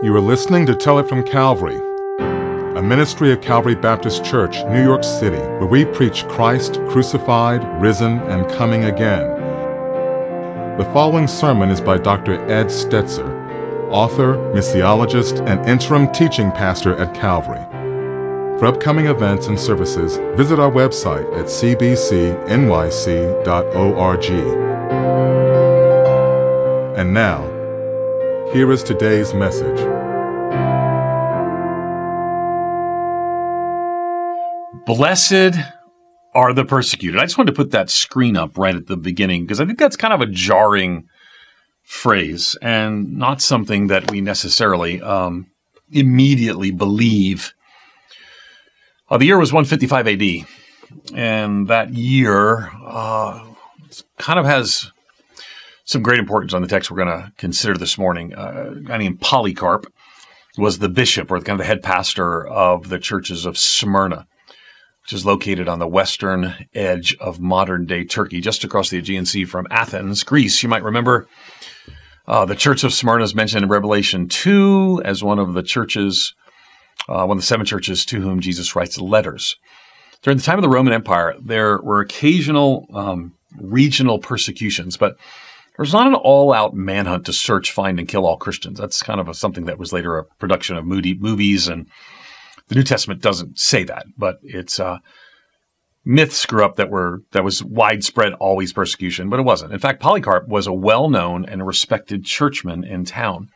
You are listening to Tell It from Calvary, a ministry of Calvary Baptist Church, New York City, where we preach Christ crucified, risen, and coming again. The following sermon is by Dr. Ed Stetzer, author, missiologist, and interim teaching pastor at Calvary. For upcoming events and services, visit our website at cbcnyc.org. And now, here is today's message. Blessed are the persecuted. I just wanted to put that screen up right at the beginning because I think that's kind of a jarring phrase and not something that we necessarily um, immediately believe. Uh, the year was 155 AD, and that year uh, kind of has some great importance on the text we're going to consider this morning. Uh, a guy named Polycarp was the bishop or kind of the head pastor of the churches of Smyrna, which is located on the western edge of modern day Turkey, just across the Aegean Sea from Athens, Greece. You might remember uh, the church of Smyrna is mentioned in Revelation 2 as one of the churches, uh, one of the seven churches to whom Jesus writes letters. During the time of the Roman Empire, there were occasional um, regional persecutions, but there's not an all-out manhunt to search, find, and kill all Christians. That's kind of a, something that was later a production of moody movies, and the New Testament doesn't say that, but it's uh, myths grew up that were that was widespread always persecution, but it wasn't. In fact, Polycarp was a well-known and respected churchman in town.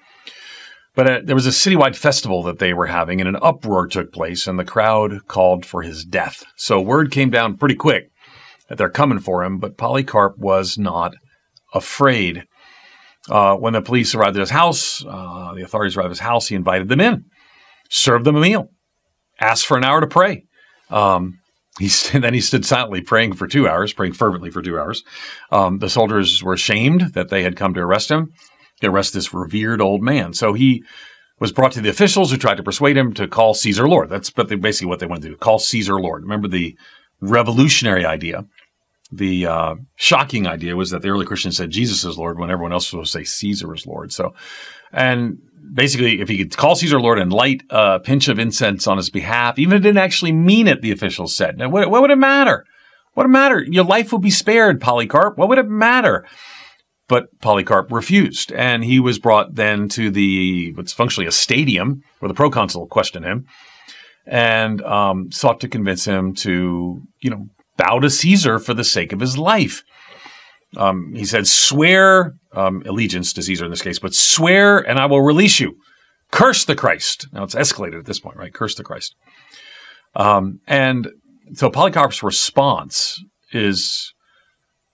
But uh, there was a citywide festival that they were having, and an uproar took place, and the crowd called for his death. So word came down pretty quick that they're coming for him, but Polycarp was not afraid. Uh, when the police arrived at his house, uh, the authorities arrived at his house, he invited them in, served them a meal, asked for an hour to pray. Um, he then he stood silently praying for two hours, praying fervently for two hours. Um, the soldiers were ashamed that they had come to arrest him, arrest this revered old man. So he was brought to the officials who tried to persuade him to call Caesar Lord. That's basically what they wanted to do: call Caesar Lord. Remember the revolutionary idea the uh, shocking idea was that the early Christians said Jesus is Lord when everyone else was supposed to say Caesar is Lord. So, and basically, if he could call Caesar Lord and light a pinch of incense on his behalf, even if it didn't actually mean it, the officials said, now, what, what would it matter? What would it matter? Your life would be spared, Polycarp. What would it matter? But Polycarp refused, and he was brought then to the what's functionally a stadium where the proconsul questioned him and um, sought to convince him to, you know, bow to Caesar for the sake of his life. Um, he said, swear um, allegiance to Caesar in this case, but swear and I will release you. Curse the Christ. Now it's escalated at this point, right? Curse the Christ. Um, and so Polycarp's response is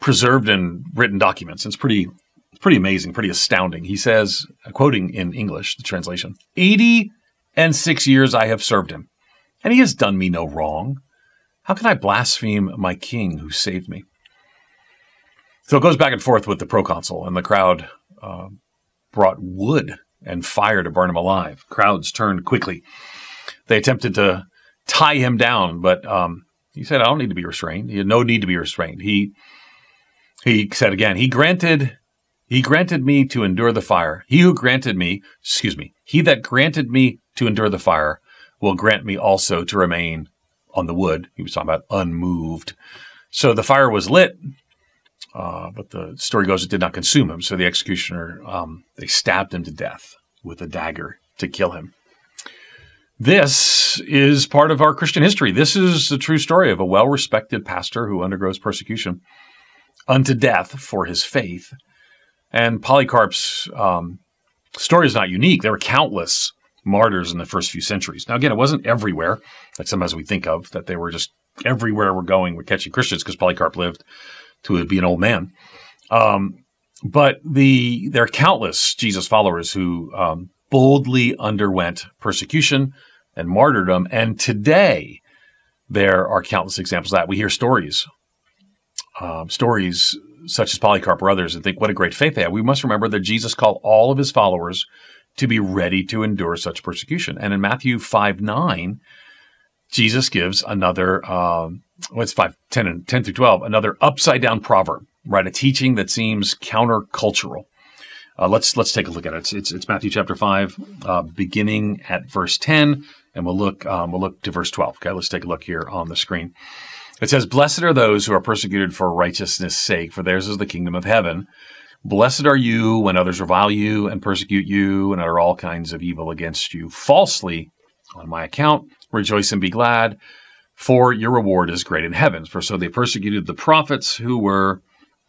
preserved in written documents. It's pretty, it's pretty amazing, pretty astounding. He says, quoting in English, the translation, 80 and six years I have served him, and he has done me no wrong. How can I blaspheme my king who saved me? So it goes back and forth with the proconsul, and the crowd uh, brought wood and fire to burn him alive. Crowds turned quickly. They attempted to tie him down, but um, he said, "I don't need to be restrained. He had no need to be restrained." He he said again, "He granted." He granted me to endure the fire. He who granted me, excuse me, he that granted me to endure the fire will grant me also to remain on the wood. He was talking about unmoved. So the fire was lit, uh, but the story goes it did not consume him. So the executioner, um, they stabbed him to death with a dagger to kill him. This is part of our Christian history. This is the true story of a well respected pastor who undergoes persecution unto death for his faith. And Polycarp's um, story is not unique. There were countless martyrs in the first few centuries. Now, again, it wasn't everywhere, like sometimes we think of, that they were just everywhere we're going, we're catching Christians because Polycarp lived to be an old man. Um, but the there are countless Jesus followers who um, boldly underwent persecution and martyrdom, and today there are countless examples of that. We hear stories, um, stories such as Polycarp or others, and think what a great faith they have. We must remember that Jesus called all of his followers to be ready to endure such persecution. And in Matthew 5 9, Jesus gives another, um, what's 5, 10, and 10 through 12, another upside down proverb, right? A teaching that seems countercultural. Uh, let's let's take a look at it. It's it's, it's Matthew chapter five, uh, beginning at verse ten, and we'll look um, we'll look to verse twelve. Okay, let's take a look here on the screen. It says, "Blessed are those who are persecuted for righteousness' sake, for theirs is the kingdom of heaven." Blessed are you when others revile you and persecute you and utter all kinds of evil against you falsely on my account. Rejoice and be glad, for your reward is great in heaven. For so they persecuted the prophets who were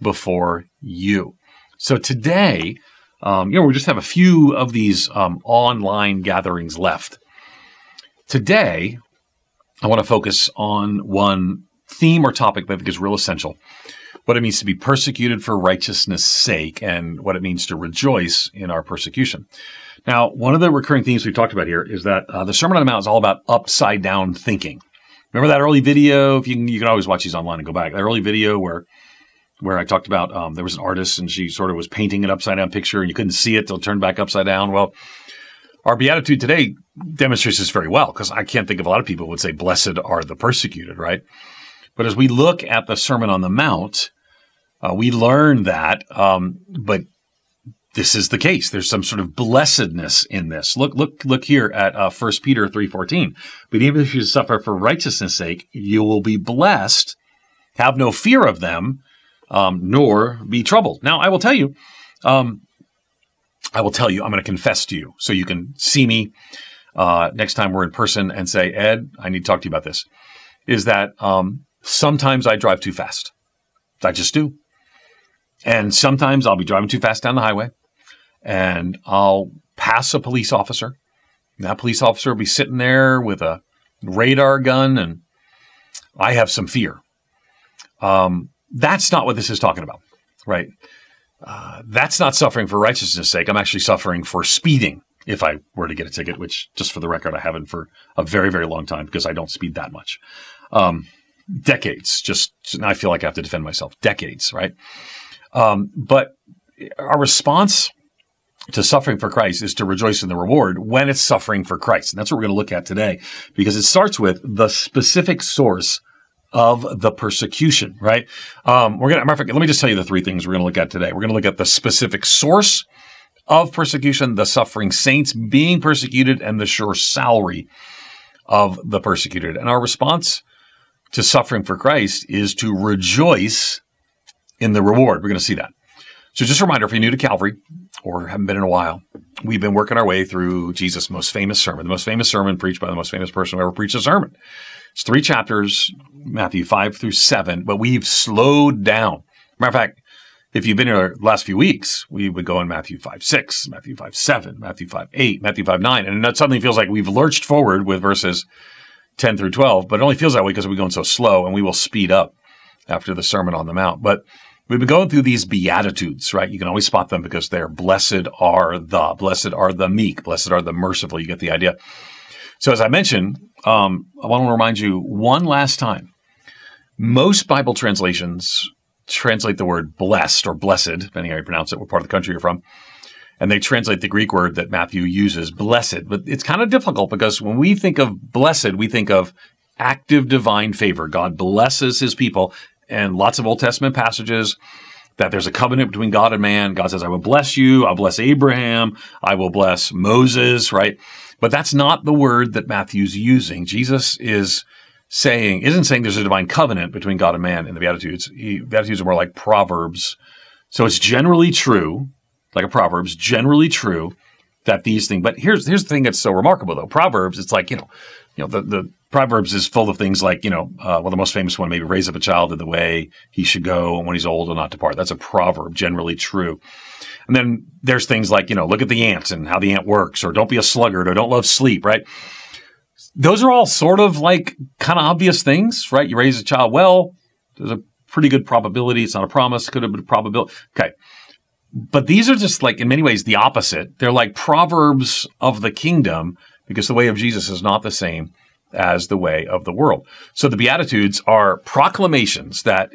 before you. So today, um, you know, we just have a few of these um, online gatherings left. Today, I want to focus on one theme or topic that I think is real essential what it means to be persecuted for righteousness' sake and what it means to rejoice in our persecution. Now, one of the recurring themes we've talked about here is that uh, the Sermon on the Mount is all about upside down thinking. Remember that early video? If you can, you can always watch these online and go back. That early video where where I talked about um, there was an artist and she sort of was painting an upside down picture and you couldn't see it till it turned back upside down. Well, our beatitude today demonstrates this very well because I can't think of a lot of people would say, "Blessed are the persecuted," right? But as we look at the Sermon on the Mount, uh, we learn that, um, but this is the case. There's some sort of blessedness in this. Look, look, look here at uh, 1 Peter 3.14. But even if you suffer for righteousness' sake, you will be blessed. Have no fear of them, um, nor be troubled. Now, I will tell you, um, I will tell you, I'm going to confess to you so you can see me uh, next time we're in person and say, Ed, I need to talk to you about this. Is that um, sometimes I drive too fast. I just do. And sometimes I'll be driving too fast down the highway and I'll pass a police officer. That police officer will be sitting there with a radar gun and I have some fear. Um, that's not what this is talking about, right? Uh, that's not suffering for righteousness' sake. I'm actually suffering for speeding if I were to get a ticket, which, just for the record, I haven't for a very, very long time because I don't speed that much. Um, decades, just I feel like I have to defend myself. Decades, right? Um, but our response to suffering for Christ is to rejoice in the reward when it's suffering for Christ. And that's what we're going to look at today because it starts with the specific source of the persecution, right? Um, we're going to, matter of fact, let me just tell you the three things we're going to look at today. We're going to look at the specific source of persecution, the suffering saints being persecuted, and the sure salary of the persecuted. And our response to suffering for Christ is to rejoice in the reward. We're going to see that. So just a reminder, if you're new to Calvary or haven't been in a while, we've been working our way through Jesus' most famous sermon, the most famous sermon preached by the most famous person who ever preached a sermon. It's three chapters, Matthew 5 through 7, but we've slowed down. Matter of fact, if you've been here the last few weeks, we would go in Matthew 5 6, Matthew 5 7, Matthew 5 8, Matthew 5 9, and it suddenly feels like we've lurched forward with verses 10 through 12, but it only feels that way because we're going so slow and we will speed up after the Sermon on the Mount. But We've been going through these beatitudes, right? You can always spot them because they're blessed are the, blessed are the meek, blessed are the merciful. You get the idea. So, as I mentioned, um, I want to remind you one last time. Most Bible translations translate the word blessed or blessed, depending how you pronounce it, what part of the country you're from. And they translate the Greek word that Matthew uses, blessed. But it's kind of difficult because when we think of blessed, we think of active divine favor. God blesses his people and lots of Old Testament passages that there's a covenant between God and man. God says, I will bless you. I'll bless Abraham. I will bless Moses, right? But that's not the word that Matthew's using. Jesus is saying, isn't saying there's a divine covenant between God and man in the Beatitudes. He, Beatitudes are more like Proverbs. So it's generally true, like a Proverbs, generally true that these things, but here's, here's the thing that's so remarkable though. Proverbs, it's like, you know, you know, the, the Proverbs is full of things like, you know, uh, well, the most famous one, maybe raise up a child in the way he should go, and when he's old, will not depart. That's a proverb, generally true. And then there's things like, you know, look at the ant and how the ant works, or don't be a sluggard, or don't love sleep, right? Those are all sort of like kind of obvious things, right? You raise a child well, there's a pretty good probability. It's not a promise, could have been a probability. Okay. But these are just like, in many ways, the opposite. They're like proverbs of the kingdom because the way of Jesus is not the same as the way of the world. So the Beatitudes are proclamations that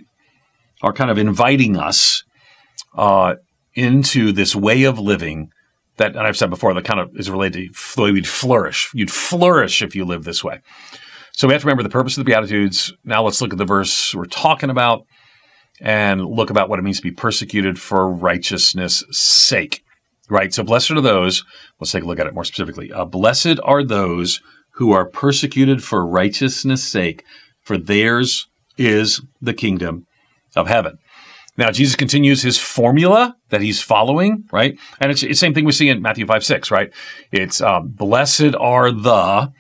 are kind of inviting us uh, into this way of living that, and I've said before, that kind of is related to the way we'd flourish. You'd flourish if you live this way. So we have to remember the purpose of the Beatitudes. Now let's look at the verse we're talking about and look about what it means to be persecuted for righteousness' sake. Right? So blessed are those, let's take a look at it more specifically. Uh, blessed are those who are persecuted for righteousness' sake, for theirs is the kingdom of heaven. Now, Jesus continues his formula that he's following, right? And it's the same thing we see in Matthew 5 6, right? It's um, blessed are the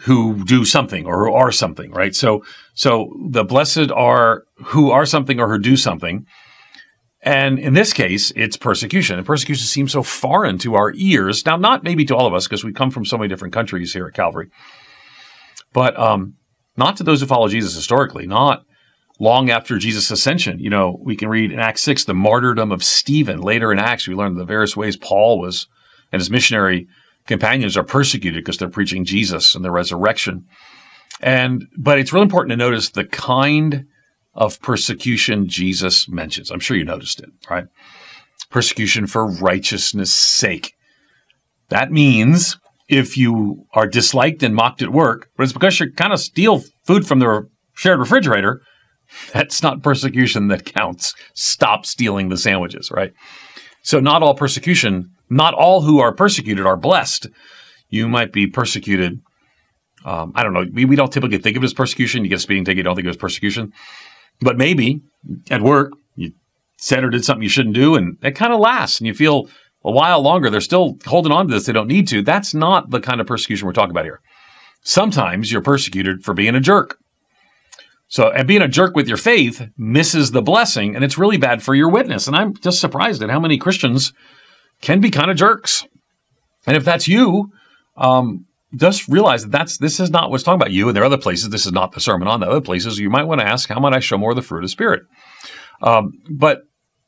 who do something or who are something, right? So, so the blessed are who are something or who do something. And in this case, it's persecution. And persecution seems so foreign to our ears. Now, not maybe to all of us because we come from so many different countries here at Calvary, but um, not to those who follow Jesus historically, not long after Jesus' ascension. You know, we can read in Acts 6 the martyrdom of Stephen. Later in Acts, we learn the various ways Paul was and his missionary companions are persecuted because they're preaching Jesus and the resurrection. And but it's really important to notice the kind of persecution Jesus mentions. I'm sure you noticed it, right? Persecution for righteousness' sake. That means if you are disliked and mocked at work, but it's because you kind of steal food from the shared refrigerator, that's not persecution that counts. Stop stealing the sandwiches, right? So, not all persecution, not all who are persecuted are blessed. You might be persecuted. Um, I don't know. We, we don't typically think of it as persecution. You get a speeding ticket, you don't think it as persecution. But maybe at work, you said or did something you shouldn't do, and it kind of lasts, and you feel a while longer. They're still holding on to this. They don't need to. That's not the kind of persecution we're talking about here. Sometimes you're persecuted for being a jerk. So, and being a jerk with your faith misses the blessing, and it's really bad for your witness. And I'm just surprised at how many Christians can be kind of jerks. And if that's you, um, just realize that that's this is not what's talking about you. And there are other places. This is not the sermon on the other places. You might want to ask, how might I show more of the fruit of the spirit? Um, but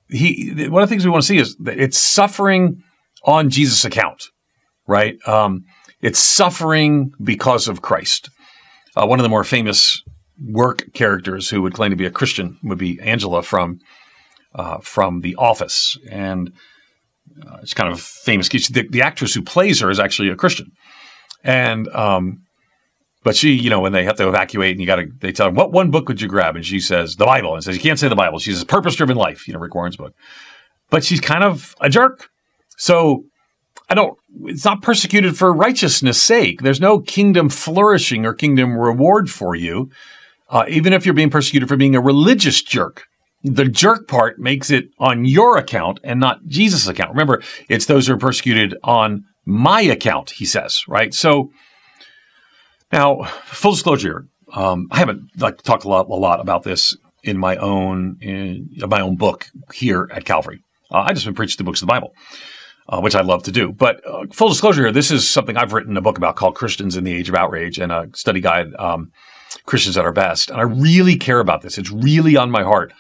he, one of the things we want to see is that it's suffering on Jesus' account, right? Um, it's suffering because of Christ. Uh, one of the more famous work characters who would claim to be a Christian would be Angela from uh, from The Office, and uh, it's kind of famous. The, the, actress who plays her is actually a Christian, and um, but she, you know, when they have to evacuate and you got to, they tell her, what one book would you grab? And she says, the Bible. And says, you can't say the Bible. She says, Purpose Driven Life, you know, Rick Warren's book. But she's kind of a jerk. So I don't, it's not persecuted for righteousness' sake. There's no kingdom flourishing or kingdom reward for you uh, even if you're being persecuted for being a religious jerk. The jerk part makes it on your account and not Jesus' account. Remember, it's those who are persecuted on my account, he says, right? So now, full disclosure, um, I haven't like talked a lot, a lot about this in my own in my own book here at Calvary. Uh, I just been preaching the books of the Bible, uh, which I love to do. But uh, full disclosure here, this is something I've written a book about called Christians in the Age of Outrage and a study guide um, Christians at our best. And I really care about this. It's really on my heart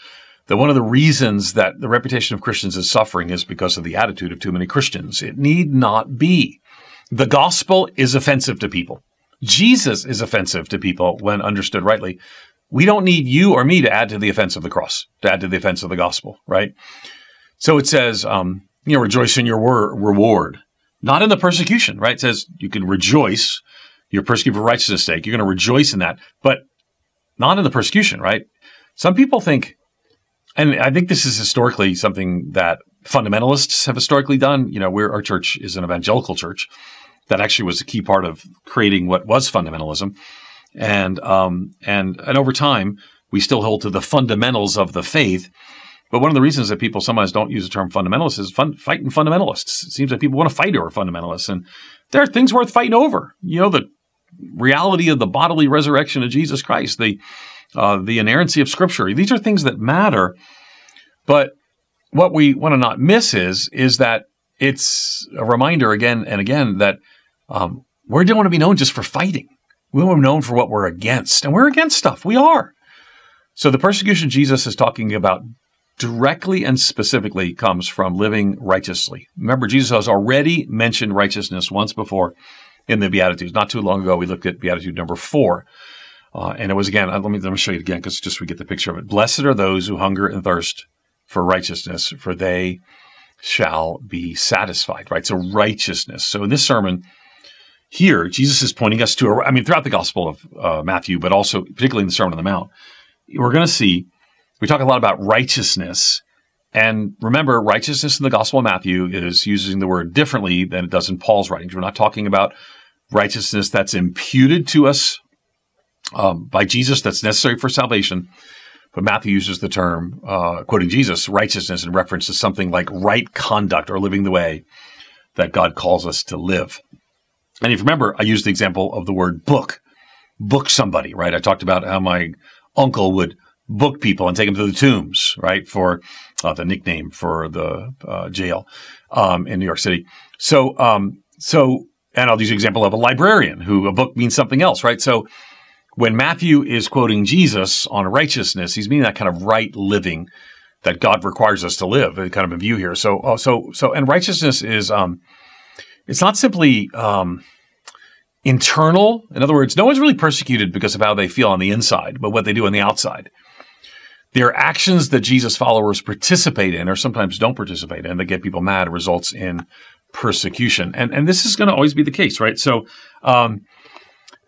that one of the reasons that the reputation of Christians is suffering is because of the attitude of too many Christians. It need not be. The gospel is offensive to people. Jesus is offensive to people when understood rightly. We don't need you or me to add to the offense of the cross, to add to the offense of the gospel, right? So it says, um, you know, rejoice in your wor- reward, not in the persecution, right? It says you can rejoice you're persecuted for righteousness' sake. You're going to rejoice in that, but not in the persecution, right? Some people think, and I think this is historically something that fundamentalists have historically done. You know, we're, our church is an evangelical church. That actually was a key part of creating what was fundamentalism, and um, and and over time we still hold to the fundamentals of the faith. But one of the reasons that people sometimes don't use the term fundamentalist is fun, fighting fundamentalists. It seems like people want to fight over fundamentalists, and there are things worth fighting over. You know, the reality of the bodily resurrection of Jesus Christ, the uh, the inerrancy of Scripture. These are things that matter. But what we want to not miss is is that it's a reminder again and again that um, we don't want to be known just for fighting. We want to be known for what we're against, and we're against stuff. We are. So the persecution Jesus is talking about directly and specifically comes from living righteously. Remember, Jesus has already mentioned righteousness once before in the Beatitudes. Not too long ago, we looked at Beatitude number four. Uh, and it was again, uh, let me, let me show you again because just we get the picture of it. Blessed are those who hunger and thirst for righteousness, for they shall be satisfied, right? So righteousness. So in this sermon here, Jesus is pointing us to, I mean, throughout the Gospel of uh, Matthew, but also particularly in the Sermon on the Mount, we're going to see, we talk a lot about righteousness And remember, righteousness in the Gospel of Matthew is using the word differently than it does in Paul's writings. We're not talking about righteousness that's imputed to us um, by Jesus that's necessary for salvation. But Matthew uses the term, uh, quoting Jesus, righteousness in reference to something like right conduct or living the way that God calls us to live. And if you remember, I used the example of the word book. Book somebody, right? I talked about how my uncle would book people and take them to the tombs, right? For uh, the nickname for the uh, jail um, in New York City. So, um, so, and I'll use the example of a librarian who a book means something else, right? So, when Matthew is quoting Jesus on righteousness, he's meaning that kind of right living that God requires us to live, kind of a view here. So, oh, so, so, and righteousness is, um, it's not simply um, internal. In other words, no one's really persecuted because of how they feel on the inside, but what they do on the outside. There are actions that Jesus followers participate in or sometimes don't participate in that get people mad results in persecution. And, and this is going to always be the case, right? So, um,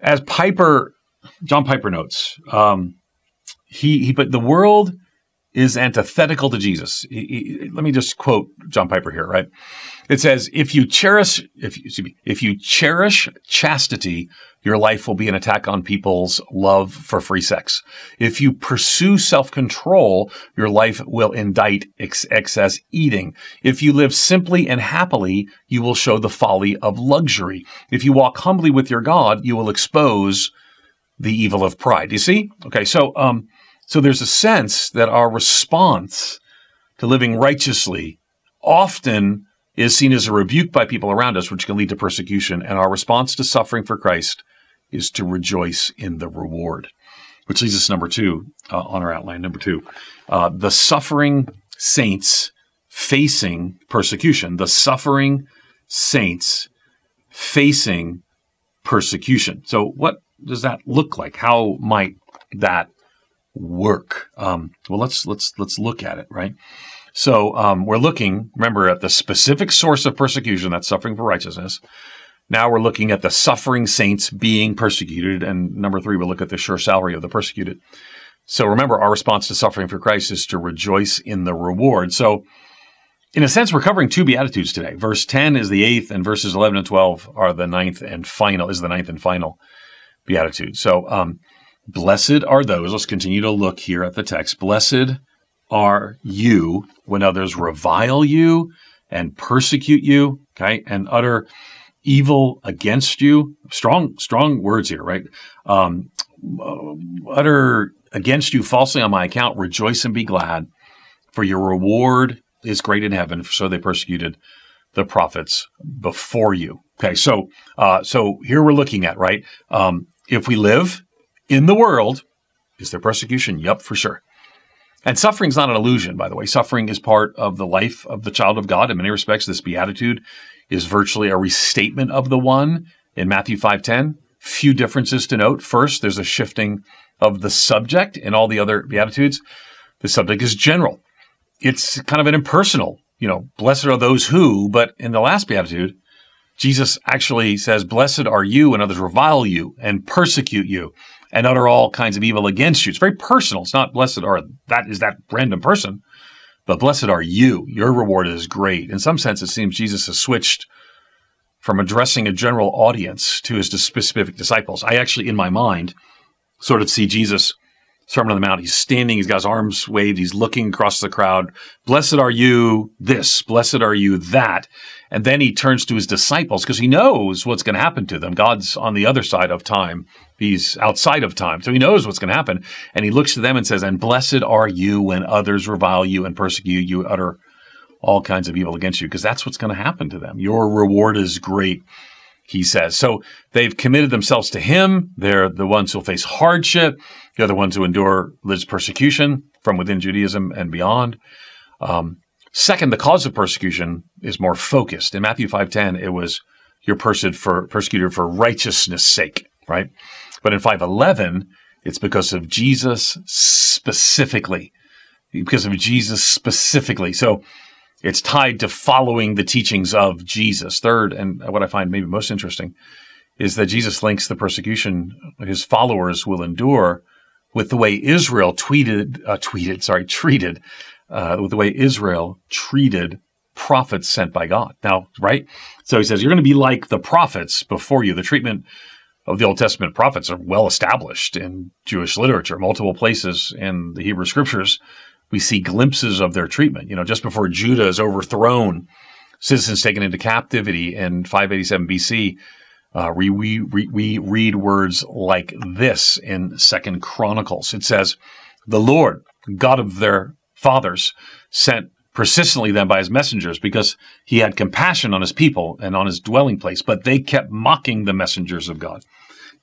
as Piper, John Piper notes, um, he, he, but the world is antithetical to Jesus. He, he, let me just quote John Piper here, right? It says, if you cherish, if you, me, if you cherish chastity, your life will be an attack on people's love for free sex. If you pursue self-control, your life will indict ex- excess eating. If you live simply and happily, you will show the folly of luxury. If you walk humbly with your God, you will expose the evil of pride. You see? Okay. So, um, so there's a sense that our response to living righteously often is seen as a rebuke by people around us, which can lead to persecution. And our response to suffering for Christ is to rejoice in the reward. Which leads us to number two uh, on our outline. Number two, uh, the suffering saints facing persecution. The suffering saints facing persecution. So, what does that look like? How might that work? Um, well, let's let's let's look at it. Right. So um, we're looking, remember, at the specific source of persecution, that's suffering for righteousness. Now we're looking at the suffering saints being persecuted. And number three, we'll look at the sure salary of the persecuted. So remember, our response to suffering for Christ is to rejoice in the reward. So, in a sense, we're covering two beatitudes today. Verse 10 is the eighth, and verses 11 and 12 are the ninth and final, is the ninth and final beatitude. So, um, blessed are those, let's continue to look here at the text. Blessed are you when others revile you and persecute you, okay, and utter evil against you. Strong, strong words here, right? Um, utter against you falsely on my account. Rejoice and be glad, for your reward is great in heaven. So they persecuted the prophets before you. Okay, so uh, so here we're looking at right. Um, if we live in the world, is there persecution? Yep, for sure. And suffering is not an illusion, by the way. Suffering is part of the life of the child of God. In many respects, this beatitude is virtually a restatement of the one in Matthew 5:10. Few differences to note. First, there's a shifting of the subject in all the other beatitudes. The subject is general. It's kind of an impersonal, you know, blessed are those who, but in the last beatitude, Jesus actually says, Blessed are you when others revile you and persecute you and utter all kinds of evil against you. It's very personal. It's not blessed are that is that random person, but blessed are you. Your reward is great. In some sense, it seems Jesus has switched from addressing a general audience to his specific disciples. I actually, in my mind, sort of see Jesus Sermon on the Mount. He's standing, he's got his arms waved, he's looking across the crowd. Blessed are you this, blessed are you that. And then he turns to his disciples because he knows what's going to happen to them. God's on the other side of time. He's outside of time. So he knows what's going to happen. And he looks to them and says, And blessed are you when others revile you and persecute you, utter all kinds of evil against you, because that's what's going to happen to them. Your reward is great he says. So they've committed themselves to him. They're the ones who'll face hardship. They're the ones who endure religious persecution from within Judaism and beyond. Um, second, the cause of persecution is more focused. In Matthew 5.10, it was you're persecuted for, persecuted for righteousness' sake, right? But in 5.11, it's because of Jesus specifically. Because of Jesus specifically. So it's tied to following the teachings of Jesus. Third, and what I find maybe most interesting, is that Jesus links the persecution his followers will endure with the way Israel tweeted, uh, tweeted, sorry, treated uh, with the way Israel treated prophets sent by God. Now, right? So he says, you're going to be like the prophets before you. The treatment of the Old Testament prophets are well established in Jewish literature. Multiple places in the Hebrew scriptures, we see glimpses of their treatment. You know, just before Judah is overthrown, citizens taken into captivity in 587 BC, uh, we, we, we read words like this in Second Chronicles. It says, "The Lord, God of their fathers, sent persistently them by his messengers because he had compassion on his people and on his dwelling place, but they kept mocking the messengers of God,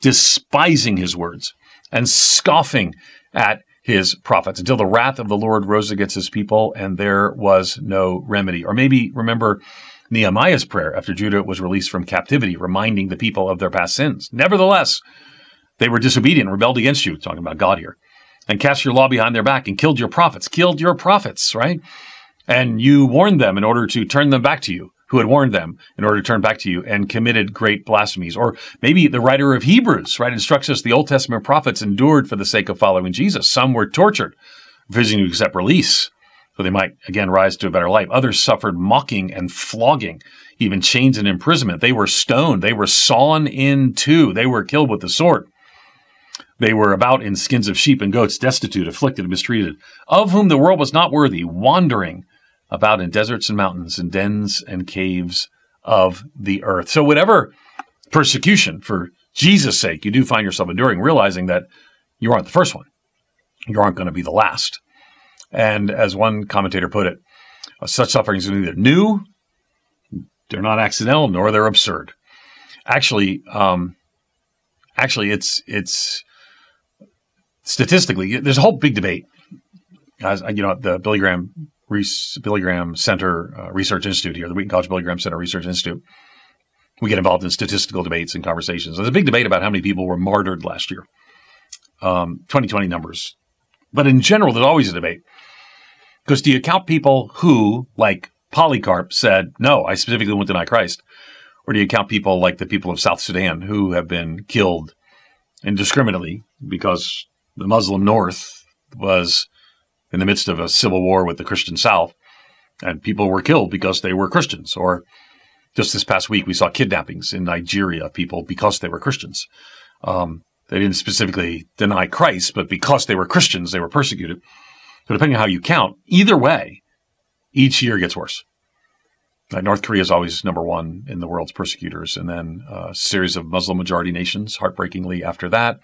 despising his words and scoffing at his prophets until the wrath of the Lord rose against his people and there was no remedy. Or maybe remember Nehemiah's prayer after Judah was released from captivity, reminding the people of their past sins. Nevertheless, they were disobedient rebelled against you, talking about God here, and cast your law behind their back and killed your prophets, killed your prophets, right? And you warned them in order to turn them back to you, who had warned them in order to turn back to you and committed great blasphemies. Or maybe the writer of Hebrews, right, instructs us the Old Testament prophets endured for the sake of following Jesus. Some were tortured, refusing to accept release so they might again rise to a better life. Others suffered mocking and flogging, even chains and imprisonment. They were stoned. They were sawn in two. They were killed with the sword. They were about in skins of sheep and goats, destitute, afflicted, mistreated, of whom the world was not worthy, wandering about in deserts and mountains, and dens and caves of the earth. So, whatever persecution for Jesus' sake you do find yourself enduring, realizing that you aren't the first one, you aren't going to be the last. And as one commentator put it, uh, such sufferings are neither new, they're not accidental, nor they're absurd. Actually, um, actually, it's it's statistically there's a whole big debate. As you know, the Billy Graham Billy Graham Center uh, Research Institute here, the Wheaton College Billy Graham Center Research Institute. We get involved in statistical debates and conversations. There's a big debate about how many people were martyred last year. Um, 2020 numbers. But in general, there's always a debate. Because do you count people who, like Polycarp, said, no, I specifically won't deny Christ? Or do you count people like the people of South Sudan who have been killed indiscriminately because the Muslim North was in the midst of a civil war with the Christian South and people were killed because they were Christians? Or just this past week, we saw kidnappings in Nigeria of people because they were Christians. Um, they didn't specifically deny Christ, but because they were Christians, they were persecuted. So depending on how you count, either way, each year gets worse. Uh, North Korea is always number one in the world's persecutors, and then uh, a series of Muslim majority nations, heartbreakingly after that,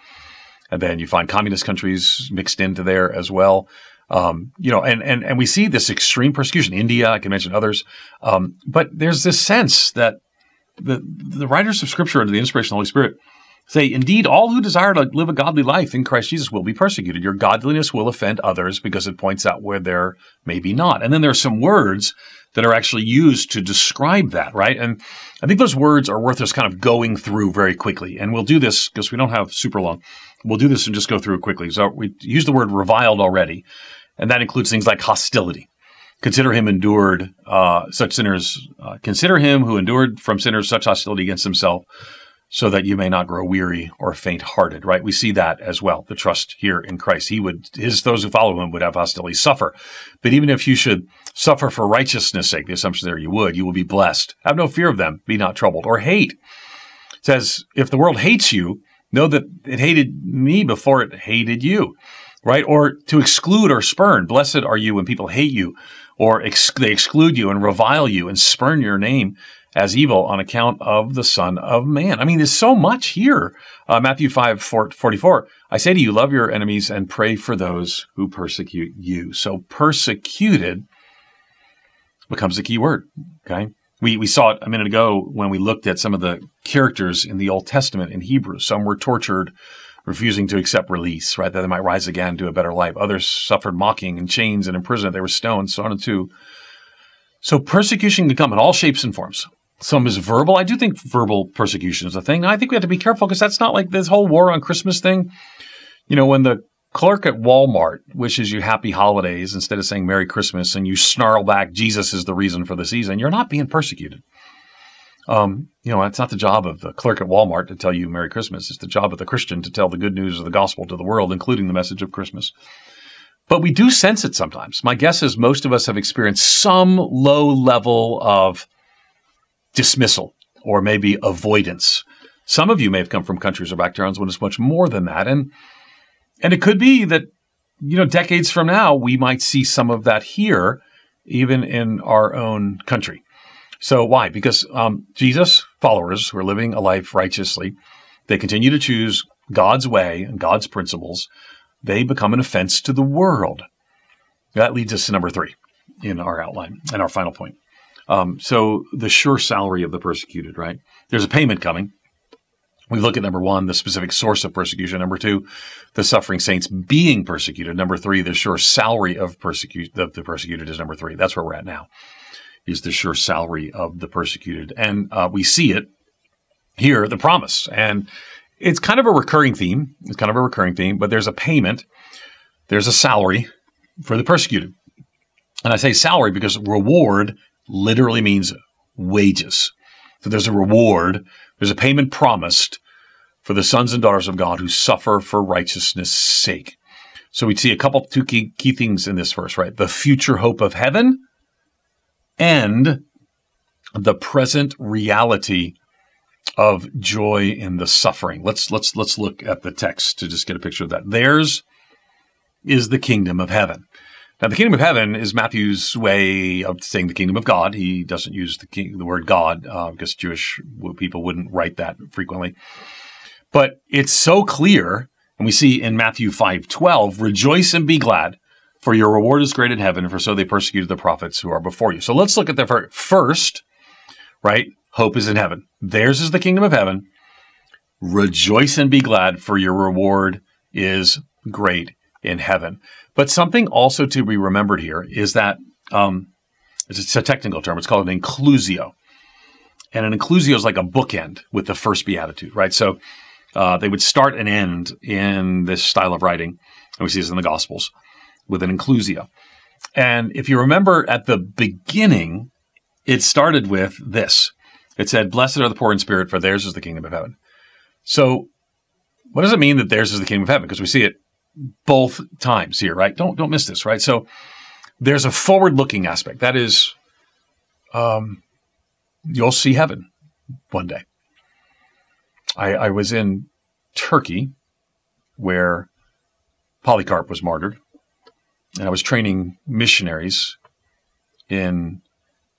and then you find communist countries mixed into there as well. Um, you know, and and and we see this extreme persecution. In India, I can mention others, um, but there's this sense that the the writers of Scripture under the inspiration of the Holy Spirit Say, indeed, all who desire to live a godly life in Christ Jesus will be persecuted. Your godliness will offend others because it points out where there may be not. And then there are some words that are actually used to describe that, right? And I think those words are worth us kind of going through very quickly. And we'll do this because we don't have super long. We'll do this and just go through it quickly. So we use the word reviled already, and that includes things like hostility. Consider him endured uh, such sinners. Uh, consider him who endured from sinners such hostility against himself so that you may not grow weary or faint hearted, right? We see that as well, the trust here in Christ. He would, his, those who follow him would have hostility suffer. But even if you should suffer for righteousness' sake, the assumption there you would, you will be blessed. Have no fear of them, be not troubled. Or hate. It says, if the world hates you, know that it hated me before it hated you, right? Or to exclude or spurn. Blessed are you when people hate you or ex- they exclude you and revile you and spurn your name as evil on account of the Son of Man. I mean, there's so much here. Uh, Matthew 5 44. I say to you, love your enemies and pray for those who persecute you. So persecuted becomes the key word. Okay. We, we saw it a minute ago when we looked at some of the characters in the Old Testament in Hebrew. Some were tortured, refusing to accept release, right? That they might rise again to a better life. Others suffered mocking and chains and imprisonment. They were stoned, so on and so. So persecution can come in all shapes and forms. Some is verbal. I do think verbal persecution is a thing. I think we have to be careful because that's not like this whole war on Christmas thing. You know, when the clerk at Walmart wishes you happy holidays instead of saying Merry Christmas and you snarl back, Jesus is the reason for the season, you're not being persecuted. Um, you know, it's not the job of the clerk at Walmart to tell you Merry Christmas. It's the job of the Christian to tell the good news of the gospel to the world, including the message of Christmas. But we do sense it sometimes. My guess is most of us have experienced some low level of dismissal or maybe avoidance. Some of you may have come from countries or backgrounds when it's much more than that. And and it could be that, you know, decades from now, we might see some of that here, even in our own country. So why? Because um, Jesus followers who are living a life righteously, they continue to choose God's way and God's principles. They become an offense to the world. That leads us to number three in our outline and our final point. Um, so the sure salary of the persecuted, right? There's a payment coming. We look at number one, the specific source of persecution. Number two, the suffering saints being persecuted. Number three, the sure salary of persecute of the persecuted is number three. That's where we're at now. Is the sure salary of the persecuted, and uh, we see it here, the promise, and it's kind of a recurring theme. It's kind of a recurring theme, but there's a payment, there's a salary for the persecuted, and I say salary because reward literally means wages. So there's a reward, there's a payment promised for the sons and daughters of God who suffer for righteousness' sake. So we see a couple, two key, key things in this verse, right? The future hope of heaven and the present reality of joy in the suffering. Let's let's let's look at the text to just get a picture of that. Theirs is the kingdom of heaven. Now, the kingdom of heaven is Matthew's way of saying the kingdom of God. He doesn't use the, king, the word God uh, because Jewish people wouldn't write that frequently. But it's so clear, and we see in Matthew 5:12, "Rejoice and be glad, for your reward is great in heaven, for so they persecuted the prophets who are before you." So let's look at the first, right? Hope is in heaven. Theirs is the kingdom of heaven. Rejoice and be glad, for your reward is great in heaven. But something also to be remembered here is that um, it's a technical term. It's called an inclusio. And an inclusio is like a bookend with the first beatitude, right? So uh, they would start and end in this style of writing. And we see this in the Gospels with an inclusio. And if you remember at the beginning, it started with this. It said, Blessed are the poor in spirit, for theirs is the kingdom of heaven. So, what does it mean that theirs is the kingdom of heaven? Because we see it both times here, right? Don't don't miss this, right? So there's a forward-looking aspect. That is, um, you'll see heaven one day. I, I was in Turkey, where Polycarp was martyred, and I was training missionaries in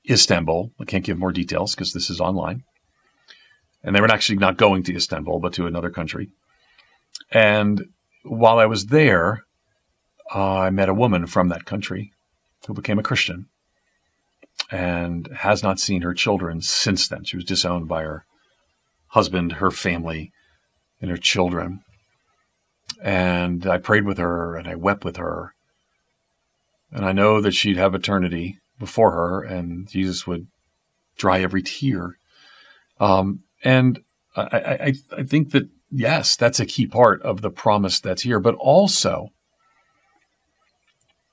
Istanbul. I can't give more details because this is online. And they were actually not going to Istanbul, but to another country. And while I was there, uh, I met a woman from that country who became a Christian and has not seen her children since then. She was disowned by her husband, her family, and her children. And I prayed with her and I wept with her. And I know that she'd have eternity before her and Jesus would dry every tear. Um, and I, I, I think that yes, that's a key part of the promise that's here. But also,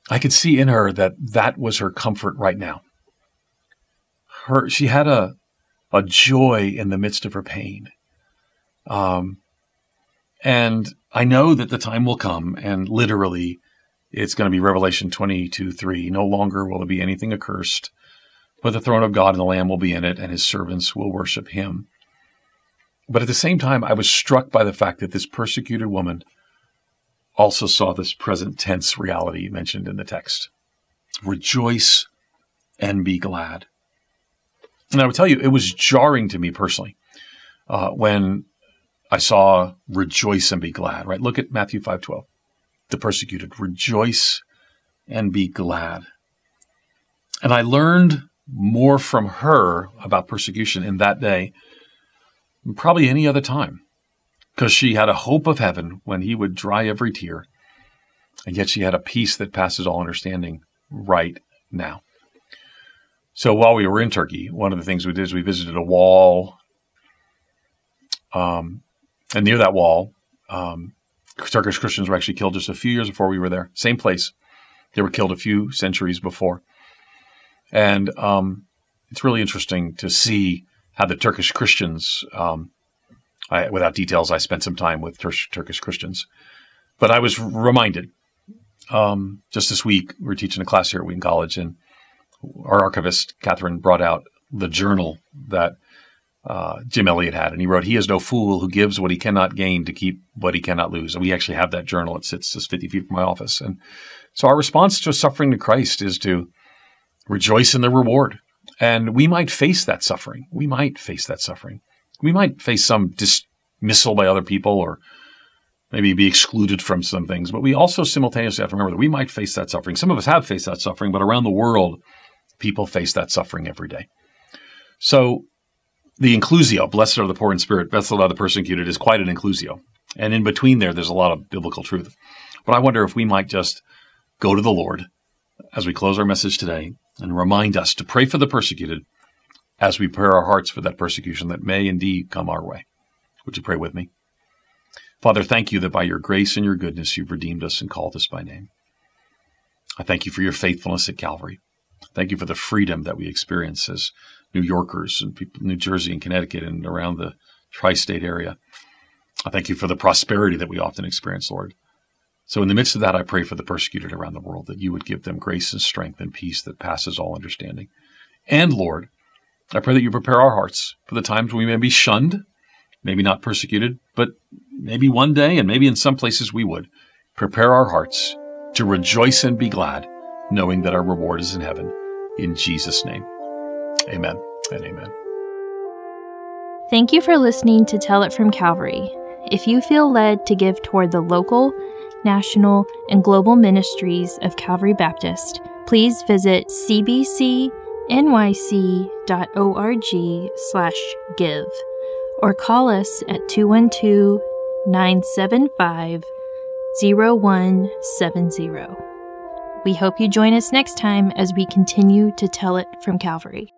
I could see in her that that was her comfort right now. Her, she had a, a joy in the midst of her pain. Um, and I know that the time will come, and literally, it's going to be Revelation 22 3. No longer will there be anything accursed, but the throne of God and the Lamb will be in it, and his servants will worship him. But at the same time, I was struck by the fact that this persecuted woman also saw this present tense reality mentioned in the text. Rejoice and be glad. And I would tell you, it was jarring to me personally uh, when I saw rejoice and be glad, right? Look at Matthew 5.12. The persecuted, rejoice and be glad. And I learned more from her about persecution in that day probably any other time, because she had a hope of heaven when he would dry every tear, and yet she had a peace that passes all understanding right now. So while we were in Turkey, one of the things we did is we visited a wall, um, and near that wall, um, Turkish Christians were actually killed just a few years before we were there. Same place, they were killed a few centuries before, and um, it's really interesting to see how the Turkish Christians, um, I, without details, I spent some time with Tur- Turkish Christians, but I was reminded Um, just this week, we are teaching a class here at Wheaton College, and our archivist, Catherine, brought out the journal that uh, Jim Elliot had. And he wrote, He is no fool who gives what he cannot gain to keep what he cannot lose. And we actually have that journal. It sits just 50 feet from my office. And so our response to suffering to Christ is to rejoice in the reward. And we might face that suffering. We might face that suffering. We might face some dismissal by other people or maybe be excluded from some things. But we also simultaneously have to remember that we might face that suffering. Some of us have faced that suffering, but around the world, people face that suffering every day. So the inclusio, blessed are the poor in spirit, blessed are the persecuted, is quite an inclusio. And in between there, there's a lot of biblical truth. But I wonder if we might just go to the Lord as we close our message today and remind us to pray for the persecuted as we prepare our hearts for that persecution that may indeed come our way. Would you pray with me? Father, thank you that by your grace and your goodness you've redeemed us and called us by name. I thank you for your faithfulness at Calvary. Thank you for the freedom that we experience as New Yorkers and people New Jersey and Connecticut and around the tri state area. I thank you for the prosperity that we often experience, Lord. So, in the midst of that, I pray for the persecuted around the world that you would give them grace and strength and peace that passes all understanding. And, Lord, I pray that you prepare our hearts for the times when we may be shunned, maybe not persecuted, but maybe one day, and maybe in some places we would. Prepare our hearts to rejoice and be glad, knowing that our reward is in heaven. In Jesus' name. Amen and amen. Thank you for listening to Tell It from Calvary. If you feel led to give toward the local, national, and global ministries of Calvary Baptist, please visit cbcnyc.org slash give or call us at 212 975 0170. We hope you join us next time as we continue to tell it from Calvary.